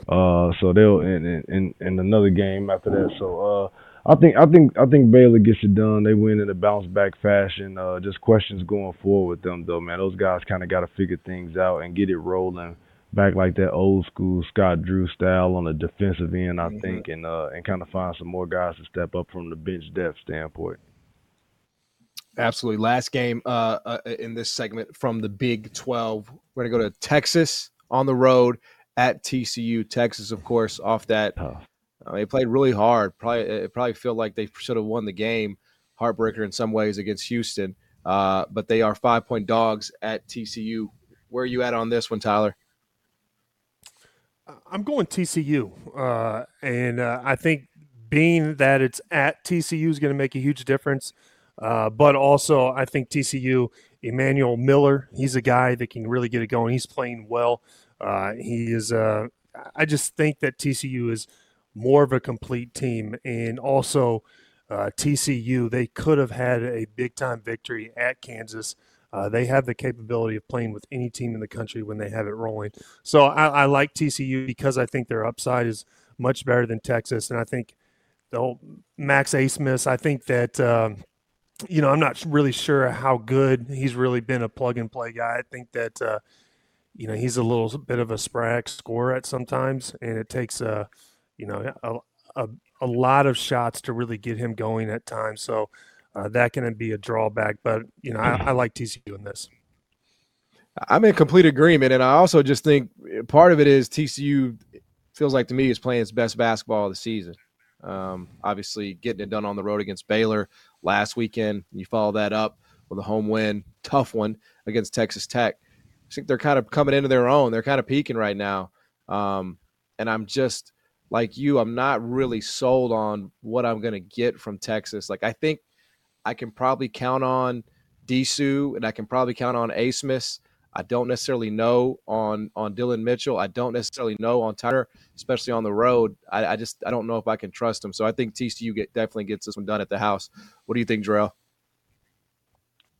Uh, so they'll in, in in another game after that. So uh, I think I think I think Baylor gets it done. They win in a bounce back fashion. Uh, just questions going forward with them though, man. Those guys kind of got to figure things out and get it rolling back like that old school Scott Drew style on the defensive end, I mm-hmm. think, and uh, and kind of find some more guys to step up from the bench depth standpoint. Absolutely. Last game uh, uh, in this segment from the Big 12. We're going to go to Texas on the road at TCU. Texas, of course, off that Tough. They played really hard. Probably it probably feel like they should have won the game. Heartbreaker in some ways against Houston, uh, but they are five point dogs at TCU. Where are you at on this one, Tyler? I'm going TCU, uh, and uh, I think being that it's at TCU is going to make a huge difference. Uh, but also, I think TCU, Emmanuel Miller, he's a guy that can really get it going. He's playing well. Uh, he is. I just think that TCU is more of a complete team. And also, uh, TCU, they could have had a big time victory at Kansas. Uh, they have the capability of playing with any team in the country when they have it rolling. So I, I like TCU because I think their upside is much better than Texas. And I think the whole Max Abmas, I think that. Um, you know, I'm not really sure how good he's really been a plug and play guy. I think that, uh, you know, he's a little bit of a sporadic scorer at sometimes, and it takes a, you know, a, a, a lot of shots to really get him going at times. So uh, that can be a drawback. But, you know, I, I like TCU in this. I'm in complete agreement. And I also just think eh, part of it is TCU feels like to me is playing its best basketball of the season. Um, obviously, getting it done on the road against Baylor last weekend. You follow that up with a home win, tough one against Texas Tech. I think they're kind of coming into their own. They're kind of peaking right now. Um, and I'm just like you, I'm not really sold on what I'm going to get from Texas. Like, I think I can probably count on Disu and I can probably count on Abmas. I don't necessarily know on on Dillon Mitchell. I don't necessarily know on Tyler, especially on the road. I, I just I don't know if I can trust him. So I think TCU get, definitely gets this one done at the house. What do you think, Jerel?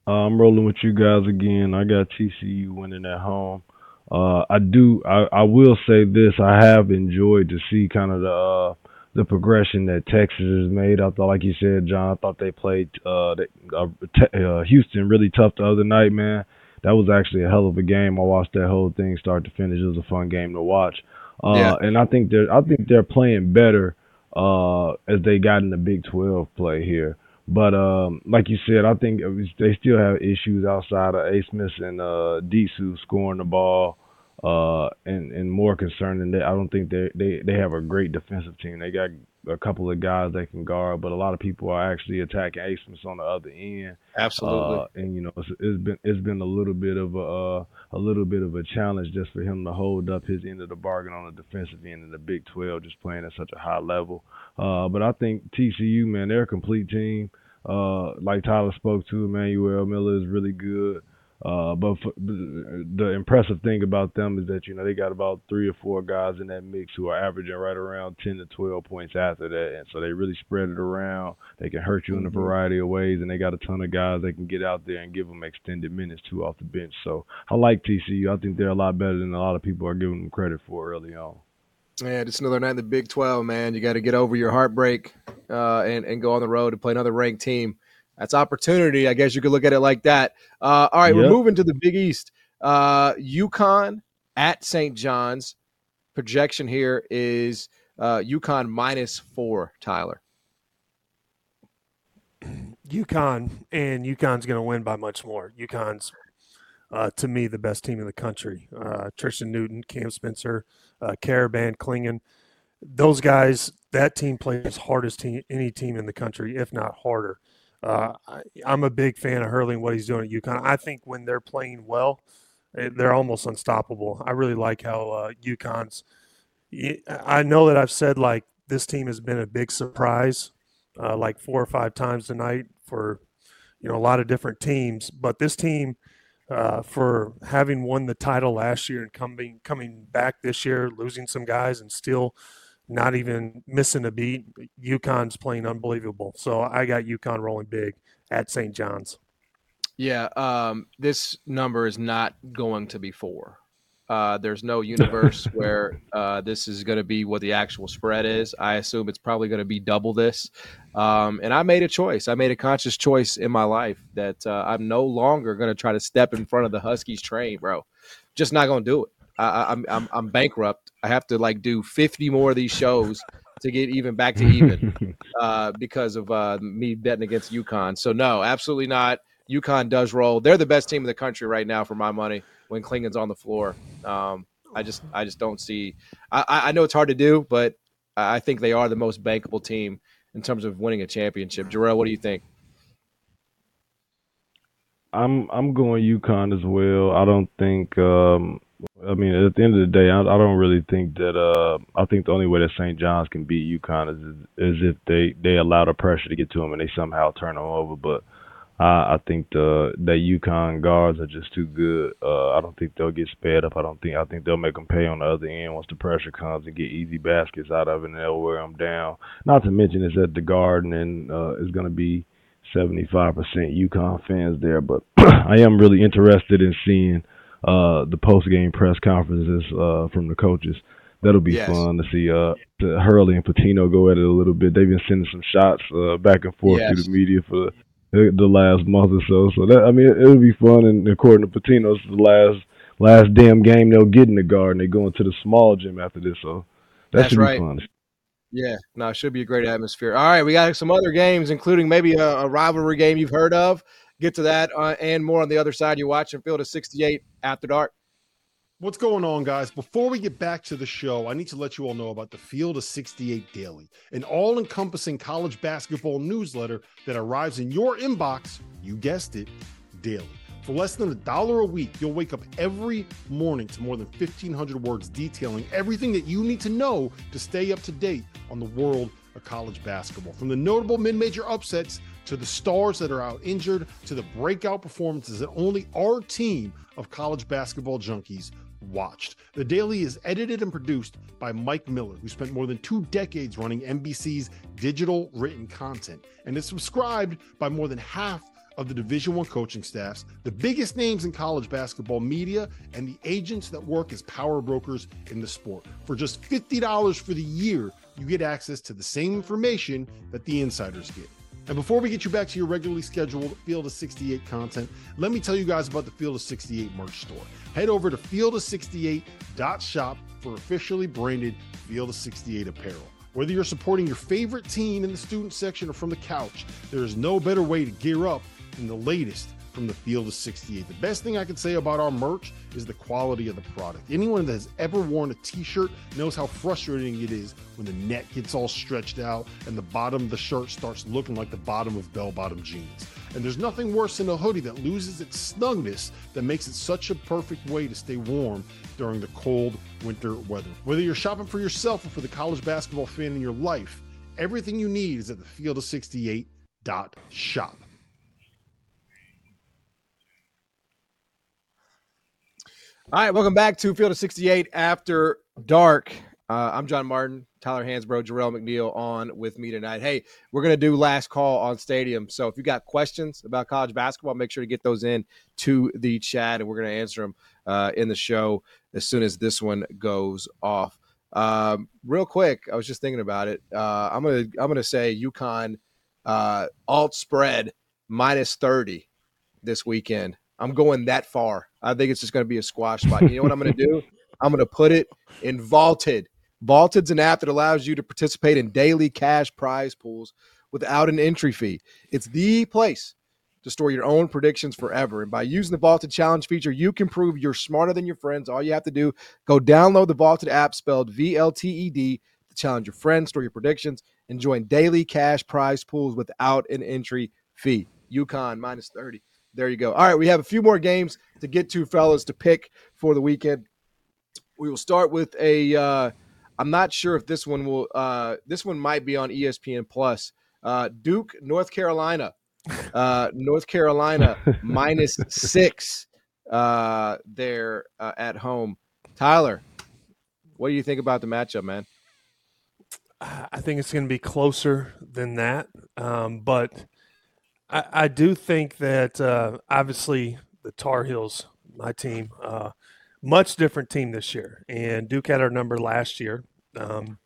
Uh, I'm rolling with you guys again. I got TCU winning at home. Uh, I do. I, I will say this. I have enjoyed to see kind of the uh, the progression that Texas has made. I thought, like you said, John, I thought they played uh, uh, uh, Houston really tough the other night, man. That was actually a hell of a game. I watched that whole thing start to finish. It was a fun game to watch. Uh, yeah. And I think they're I think they're playing better uh, as they got in the Big Twelve play here. But um, like you said, I think they still have issues outside of Abmas and uh, Disu scoring the ball uh, and and more concerning that I don't think they they they have a great defensive team. They got a couple of guys that can guard, but a lot of people are actually attacking Abmas on the other end. Absolutely. Uh, and you know, it's, it's been it's been a little bit of a uh, a little bit of a challenge just for him to hold up his end of the bargain on the defensive end in the Big 12, just playing at such a high level. Uh, but I think TCU, man, they're a complete team. Uh, like Tyler spoke to, Emmanuel Miller is really good. Uh, but for, the impressive thing about them is that you know they got about three or four guys in that mix who are averaging right around ten to twelve points after that, and so they really spread it around. They can hurt you in a mm-hmm. variety of ways, and they got a ton of guys that can get out there and give them extended minutes too off the bench. So I like TCU. I think they're a lot better than a lot of people are giving them credit for early on. Yeah, just another night in the Big Twelve, man. You got to get over your heartbreak uh, and and go on the road to play another ranked team that's opportunity. I guess you could look at it like that. Uh, all right, yep. we're moving to the Big East. Uh, UConn at St. John's. Projection here is uh, UConn minus four. Tyler. UConn, and UConn's going to win by much more. UConn's, uh, to me, the best team in the country. Uh, Tristen Newton, Cam Spencer, uh, Karaban, Clingan, those guys, that team plays as hard as team, any team in the country, if not harder. Uh, I, am a big fan of Hurley and what he's doing at UConn. I think when they're playing well, eh, they're almost unstoppable. I really like how uh, UConn's. I know that I've said like this team has been a big surprise, uh, like four or five times tonight for you know a lot of different teams, but this team. Uh, for having won the title last year and coming coming back this year, losing some guys and still not even missing a beat. UConn's playing unbelievable. So I got UConn rolling big at St. John's. Yeah, um, this number is not going to be four. Uh, there's no universe where uh, this is going to be what the actual spread is. I assume it's probably going to be double this. Um, and I made a choice. I made a conscious choice in my life that uh, I'm no longer going to try to step in front of the Huskies train, bro. Just not going to do it. I, I'm, I'm I'm bankrupt. I have to like do 50 more of these shows to get even back to even uh, because of uh, me betting against UConn. So no, absolutely not. UConn does roll. They're the best team in the country right now for my money when Clingan's on the floor. Um, I just I just don't see. I, I know it's hard to do, but I think they are the most bankable team in terms of winning a championship. Jerel, what do you think? I'm I'm going UConn as well. I don't think um, I mean, at the end of the day, I, I don't really think that. Uh, I think the only way that St. John's can beat UConn is is if they they allow the pressure to get to them and they somehow turn them over. But I, I think the that UConn guards are just too good. Uh, I don't think they'll get sped up. I don't think. I think they'll make them pay on the other end once the pressure comes and get easy baskets out of it, and they'll wear them down. Not to mention is that the Garden and uh, is going to be 75% UConn fans there. But I am really interested in seeing uh, the post game press conferences uh, from the coaches. That'll be yes. fun to see uh, to Hurley and Pitino go at it a little bit. They've been sending some shots uh, back and forth yes. to the media for the, the last month or so. So that I mean, it, will be fun. And according to Pitino, it's the last last damn game they'll get in the garden. They go into the small gym after this, so that That's should right. be fun. Yeah, no, it should be a great atmosphere. All right, we got some other games, including maybe a, a rivalry game you've heard of. Get to that uh, and more on the other side. You're watching Field of 68 After Dark. What's going on, guys? Before we get back to the show, I need to let you all know about the Field of 68 Daily, an all encompassing college basketball newsletter that arrives in your inbox, you guessed it, daily. For less than a dollar a week, you'll wake up every morning to more than 1,500 words detailing everything that you need to know to stay up to date on the world of college basketball. From the notable mid major upsets to the stars that are out injured, to the breakout performances that only our team of college basketball junkies watched. The Daily is edited and produced by Mike Miller, who spent more than two decades running NBC's digital written content, and is subscribed by more than half of the division one coaching staffs the biggest names in college basketball media and the agents that work as power brokers in the sport for just $50 for the year you get access to the same information that the insiders get and before we get you back to your regularly scheduled Field of 68 content, let me tell you guys about the Field of 68 merch store. Head over to field68.shop for officially branded Field of 68 apparel. Whether you're supporting your favorite team in the student section or from the couch, there is no better way to gear up than the latest from the field of 68. The best thing I can say about our merch is the quality of the product. Anyone that has ever worn a t shirt knows how frustrating it is when the neck gets all stretched out and the bottom of the shirt starts looking like the bottom of bell bottom jeans. And there's nothing worse than a hoodie that loses its snugness that makes it such a perfect way to stay warm during the cold winter weather. Whether you're shopping for yourself or for the college basketball fan in your life, everything you need is at the field of 68 All right, welcome back to Field of 68 After Dark. Uh, I'm John Martin, Tyler Hansbrough, Jerel McNeal on with me tonight. Hey, we're going to do last call on Stadium. So if you got questions about college basketball, make sure to get those in to the chat, and we're going to answer them uh, in the show as soon as this one goes off. Um, real quick, I was just thinking about it. Uh, I'm gonna I'm gonna say UConn uh, alt spread minus 30 this weekend. I'm going that far. I think it's just going to be a squash spot. You know what I'm going to do? I'm going to put it in vaulted. VLTED's an app that allows you to participate in daily cash prize pools without an entry fee. It's the place to store your own predictions forever. And by using the Vaulted Challenge feature, you can prove you're smarter than your friends. All you have to do, go download the Vaulted app spelled V L T E D to challenge your friends, store your predictions, and join daily cash prize pools without an entry fee. UConn minus 30. There you go. All right, we have a few more games to get to, fellas, to pick for the weekend. We will start with a. Uh, I'm not sure if this one will. Uh, this one might be on ESPN Plus. Uh, Duke, North Carolina. Uh, North Carolina minus six uh, there uh, at home. Tyler, what do you think about the matchup, man? I think it's going to be closer than that, um, but I, I, do think that uh, obviously the Tar Heels, my team, uh, much different team this year, and Duke had our number last year. Um,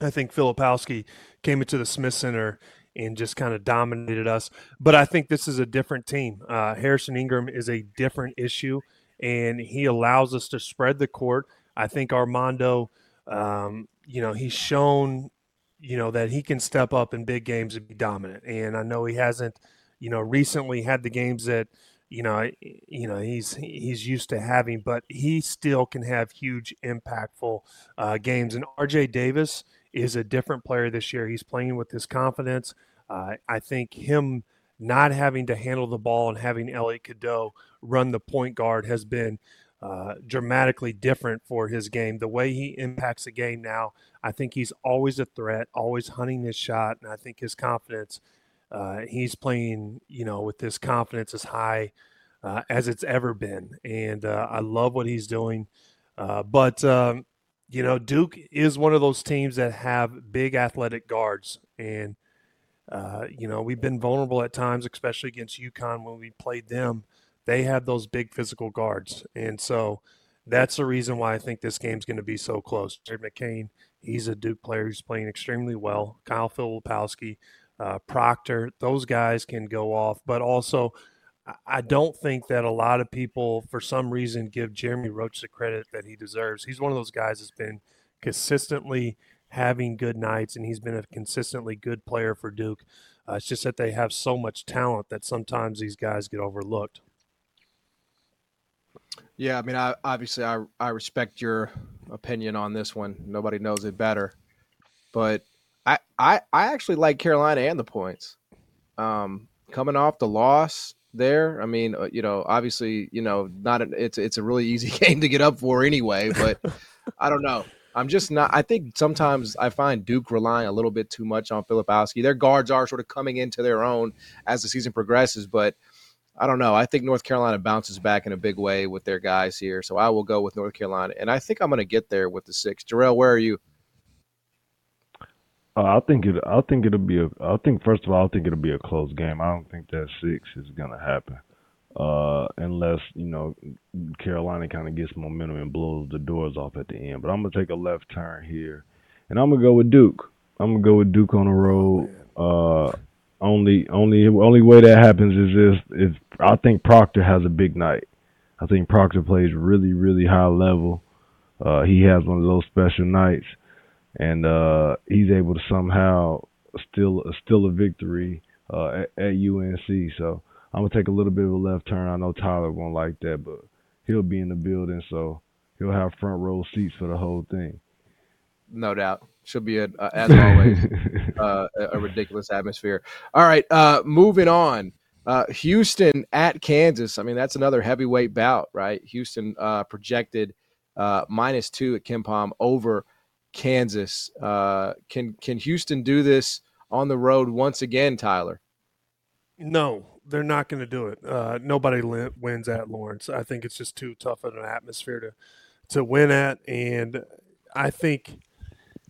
I think Filipowski came into the Smith Center and just kind of dominated us. But I think this is a different team. Uh, Harrison Ingram is a different issue, and he allows us to spread the court. I think Armando, um, you know, he's shown, you know, that he can step up in big games and be dominant. And I know he hasn't, you know, recently had the games that, you know, you know he's he's used to having, but he still can have huge, impactful uh, games. And R.J. Davis is a different player this year. He's playing with his confidence. Uh, I think him not having to handle the ball and having Elliot Cadeau run the point guard has been uh, dramatically different for his game. The way he impacts the game now, I think he's always a threat, always hunting his shot, and I think his confidence. Uh, he's playing, you know, with this confidence as high uh, as it's ever been, and uh, I love what he's doing. Uh, but um, you know, Duke is one of those teams that have big athletic guards, and uh, you know we've been vulnerable at times, especially against UConn when we played them. They have those big physical guards, and so that's the reason why I think this game's going to be so close. Jared McCain, he's a Duke player who's playing extremely well. Kyle Filipowski, uh, Proctor, those guys can go off, but also I don't think that a lot of people, for some reason, give Jeremy Roach the credit that he deserves. He's one of those guys that's been consistently having good nights, and he's been a consistently good player for Duke. Uh, it's just that they have so much talent that sometimes these guys get overlooked. Yeah, I mean, I, obviously, I I respect your opinion on this one. Nobody knows it better, but I I, I actually like Carolina and the points. Um, coming off the loss, there. I mean, uh, you know, obviously, you know, not a, it's it's a really easy game to get up for anyway. But I don't know. I'm just not. I think sometimes I find Duke relying a little bit too much on Filipowski. Their guards are sort of coming into their own as the season progresses, but I don't know. I think North Carolina bounces back in a big way with their guys here, so I will go with North Carolina, and I think I'm going to get there with the six. Jerel, where are you? Uh, I think it. I think it'll be a. I think first of all, I think it'll be a close game. I don't think that six is gonna happen, uh, unless you know Carolina kind of gets momentum and blows the doors off at the end. But I'm gonna take a left turn here, and I'm gonna go with Duke. I'm gonna go with Duke on the road. Uh, only, only, only way that happens is this: is I think Proctor has a big night. I think Proctor plays really, really high level. Uh, he has one of those special nights and uh, he's able to somehow steal steal a victory uh, at, at, UNC. So I'm gonna take a little bit of a left turn. I know Tyler won't like that, but he'll be in the building, so he'll have front row seats for the whole thing. No doubt, should be a, uh, as always uh, a ridiculous atmosphere. All right, uh, moving on. Uh, Houston at Kansas. I mean, that's another heavyweight bout, right? Houston uh, projected minus two at KenPom over Kansas. Uh, can can Houston do this on the road once again, Tyler? No, they're not going to do it. Uh, nobody wins at Lawrence. I think it's just too tough of an atmosphere to to win at, and I think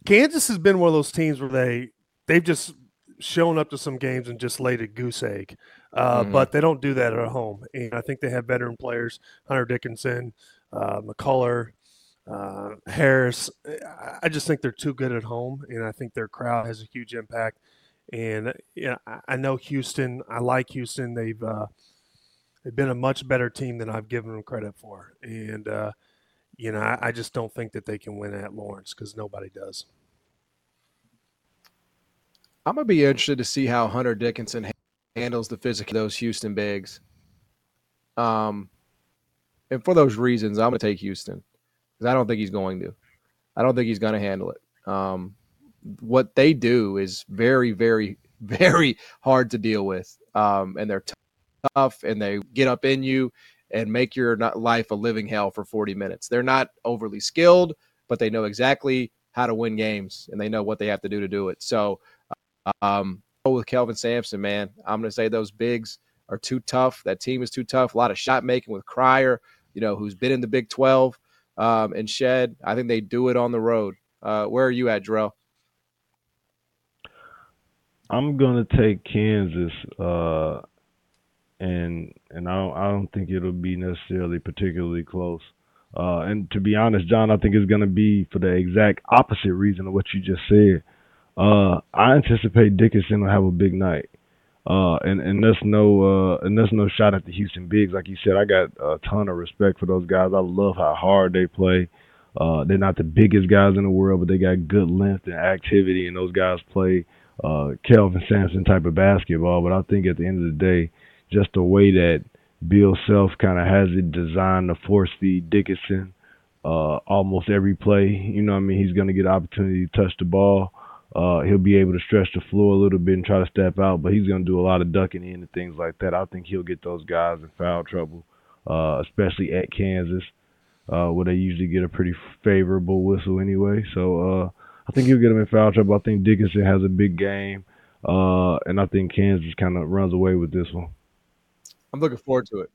Kansas has been one of those teams where they they've just shown up to some games and just laid a goose egg. Uh, mm-hmm. But they don't do that at home, and I think they have veteran players: Hunter Dickinson, uh, McCullar, uh, Harris, I just think they're too good at home, and I think their crowd has a huge impact. And yeah, I know Houston. I like Houston. They've uh, they've been a much better team than I've given them credit for, and uh, you know I, I, just don't think that they can win at Lawrence because nobody does. I'm gonna be interested to see how Hunter Dickinson handles the physical of those Houston bigs. Um, and for those reasons, I'm gonna take Houston because I don't think he's going to. I don't think he's gonna handle it. Um, what they do is very, very, very hard to deal with, um, and they're tough, and they get up in you and make your life a living hell for 40 minutes. They're not overly skilled, but they know exactly how to win games, and they know what they have to do to do it. So um, with Kelvin Sampson, man, I'm going to say those bigs are too tough. That team is too tough. A lot of shot making with Cryer, you know, who's been in the Big 12 um, and Shead. I think they do it on the road. Uh, where are you at, Jerel? I'm gonna take Kansas, uh, and and I don't I don't think it'll be necessarily particularly close. Uh, and to be honest, John, I think it's gonna be for the exact opposite reason of what you just said. Uh, I anticipate Dickinson will have a big night. Uh, and and there's no uh, and there's no shot at the Houston Bigs. Like you said, I got a ton of respect for those guys. I love how hard they play. Uh, they're not the biggest guys in the world, but they got good length and activity, and those guys play uh, Kelvin Sampson type of basketball. But I think at the end of the day, just the way that Bill Self kind of has it designed to force feed Dickinson uh, almost every play. You know what I mean? He's going to get opportunity to touch the ball. Uh, he'll be able to stretch the floor a little bit and try to step out, but he's going to do a lot of ducking in and things like that. I think he'll get those guys in foul trouble, uh, especially at Kansas, uh, where they usually get a pretty favorable whistle anyway. So uh, I think he'll get them in foul trouble. I think Dickinson has a big game, uh, and I think Kansas kind of runs away with this one. I'm looking forward to it.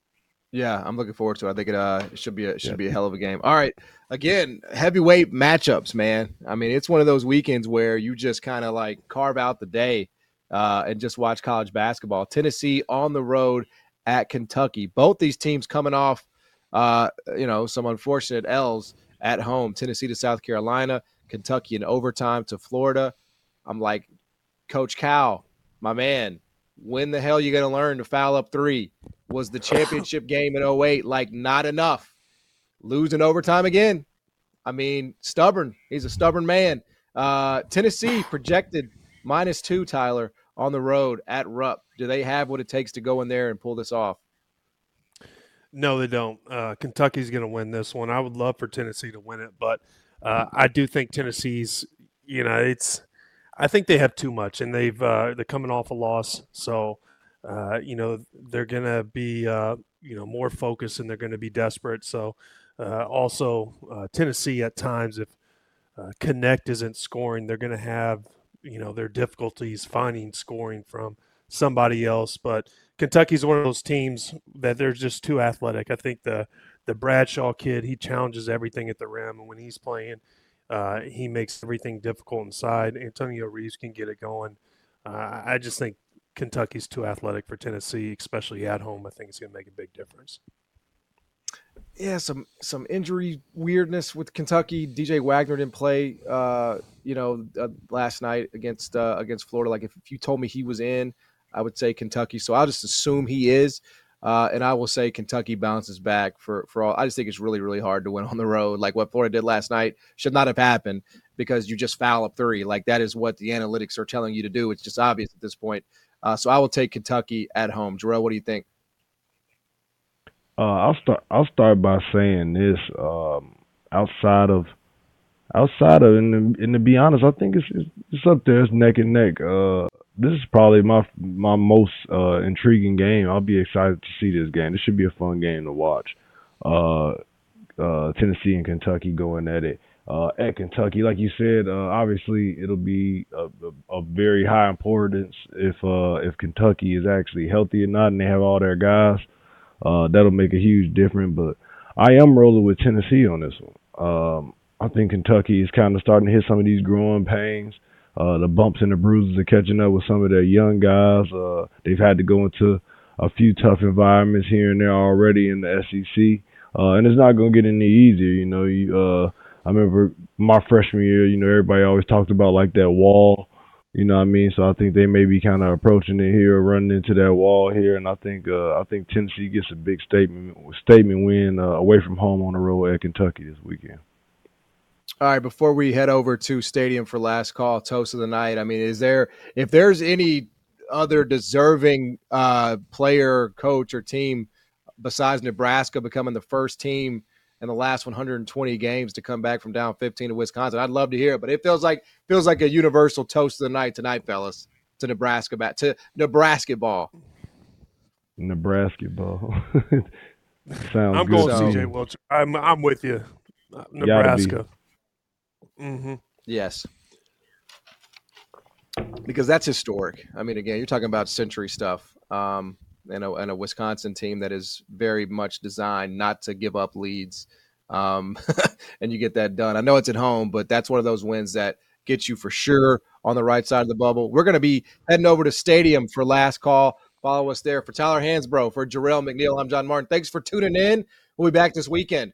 Yeah, I'm looking forward to it. I think it uh it should be a should yeah. be a hell of a game. All right. Again, heavyweight matchups, man. I mean, it's one of those weekends where you just kind of like carve out the day uh, and just watch college basketball. Tennessee on the road at Kentucky. Both these teams coming off uh, you know, some unfortunate L's at home. Tennessee to South Carolina, Kentucky in overtime to Florida. I'm like, Coach Cal, my man, when the hell are you going to learn to foul up three? Was the championship game in 08 like not enough? Losing overtime again. I mean, stubborn. He's a stubborn man. Uh, Tennessee projected minus two, Tyler, on the road at Rupp. Do they have what it takes to go in there and pull this off? No, they don't. Uh, Kentucky's going to win this one. I would love for Tennessee to win it, but uh, I do think Tennessee's. You know, it's I think they have too much, and they've uh, they're coming off a loss, so uh, you know they're gonna be uh, you know more focused and they're gonna be desperate. So uh, also uh, Tennessee at times, if uh, Knecht isn't scoring, they're gonna have you know their difficulties finding scoring from somebody else. But Kentucky's one of those teams that they're just too athletic. I think the the Bradshaw kid he challenges everything at the rim, and when he's playing uh, he makes everything difficult inside. Antonio Reeves can get it going. Uh, I just think Kentucky's too athletic for Tennessee, especially at home. I think it's going to make a big difference. Yeah, some some injury weirdness with Kentucky. DJ Wagner didn't play, uh, you know, uh, last night against uh, against Florida. Like if, if you told me he was in, I would say Kentucky. So I'll just assume he is. Uh, and I will say Kentucky bounces back for for all. I just think it's really really hard to win on the road. Like what Florida did last night should not have happened because you just foul up three. Like that is what the analytics are telling you to do. It's just obvious at this point. Uh, so I will take Kentucky at home. Jerel, what do you think? Uh, I'll start. I'll start by saying this. Um, outside of outside of and, and to be honest, I think it's it's, up there. It's neck and neck. Uh, this is probably my my most uh, intriguing game. I'll be excited to see this game. This should be a fun game to watch. Uh, uh, Tennessee and Kentucky going at it. Uh, at Kentucky, like you said, uh, obviously it'll be a, a, a, very high importance if uh, if Kentucky is actually healthy or not, and they have all their guys. that'll make a huge difference. But I am rolling with Tennessee on this one. Um, I think Kentucky is kind of starting to hit some of these growing pains. Uh, the bumps and the bruises are catching up with some of their young guys. Uh, they've had to go into a few tough environments here and there already in the SEC, uh, and it's not going to get any easier. You know, you, uh, I remember my freshman year. You know, everybody always talked about like that wall. You know what I mean? So I think they may be kind of approaching it here, running into that wall here, and I think uh, I think Tennessee gets a big statement statement win uh, away from home on the road at Kentucky this weekend. All right, before we head over to Stadium for last call, toast of the night. I mean, is there if there's any other deserving uh, player, coach, or team besides Nebraska becoming the first team in the last 120 games to come back from down 15 to Wisconsin? I'd love to hear it, but it feels like feels like a universal toast of the night tonight, fellas, to Nebraska back to Nebraska ball. Nebraska ball. Sounds I'm good going to. CJ Wilcher. I'm I'm with you. Nebraska. Mm-hmm. Yes. Because that's historic. I mean, again, you're talking about century stuff. Um, and a, and a Wisconsin team that is very much designed not to give up leads. Um, and you get that done. I know it's at home, but that's one of those wins that gets you for sure on the right side of the bubble. We're going to be heading over to Stadium for last call. Follow us there for Tyler Hansbrough, for Jerel McNeal. I'm John Martin. Thanks for tuning in. We'll be back this weekend.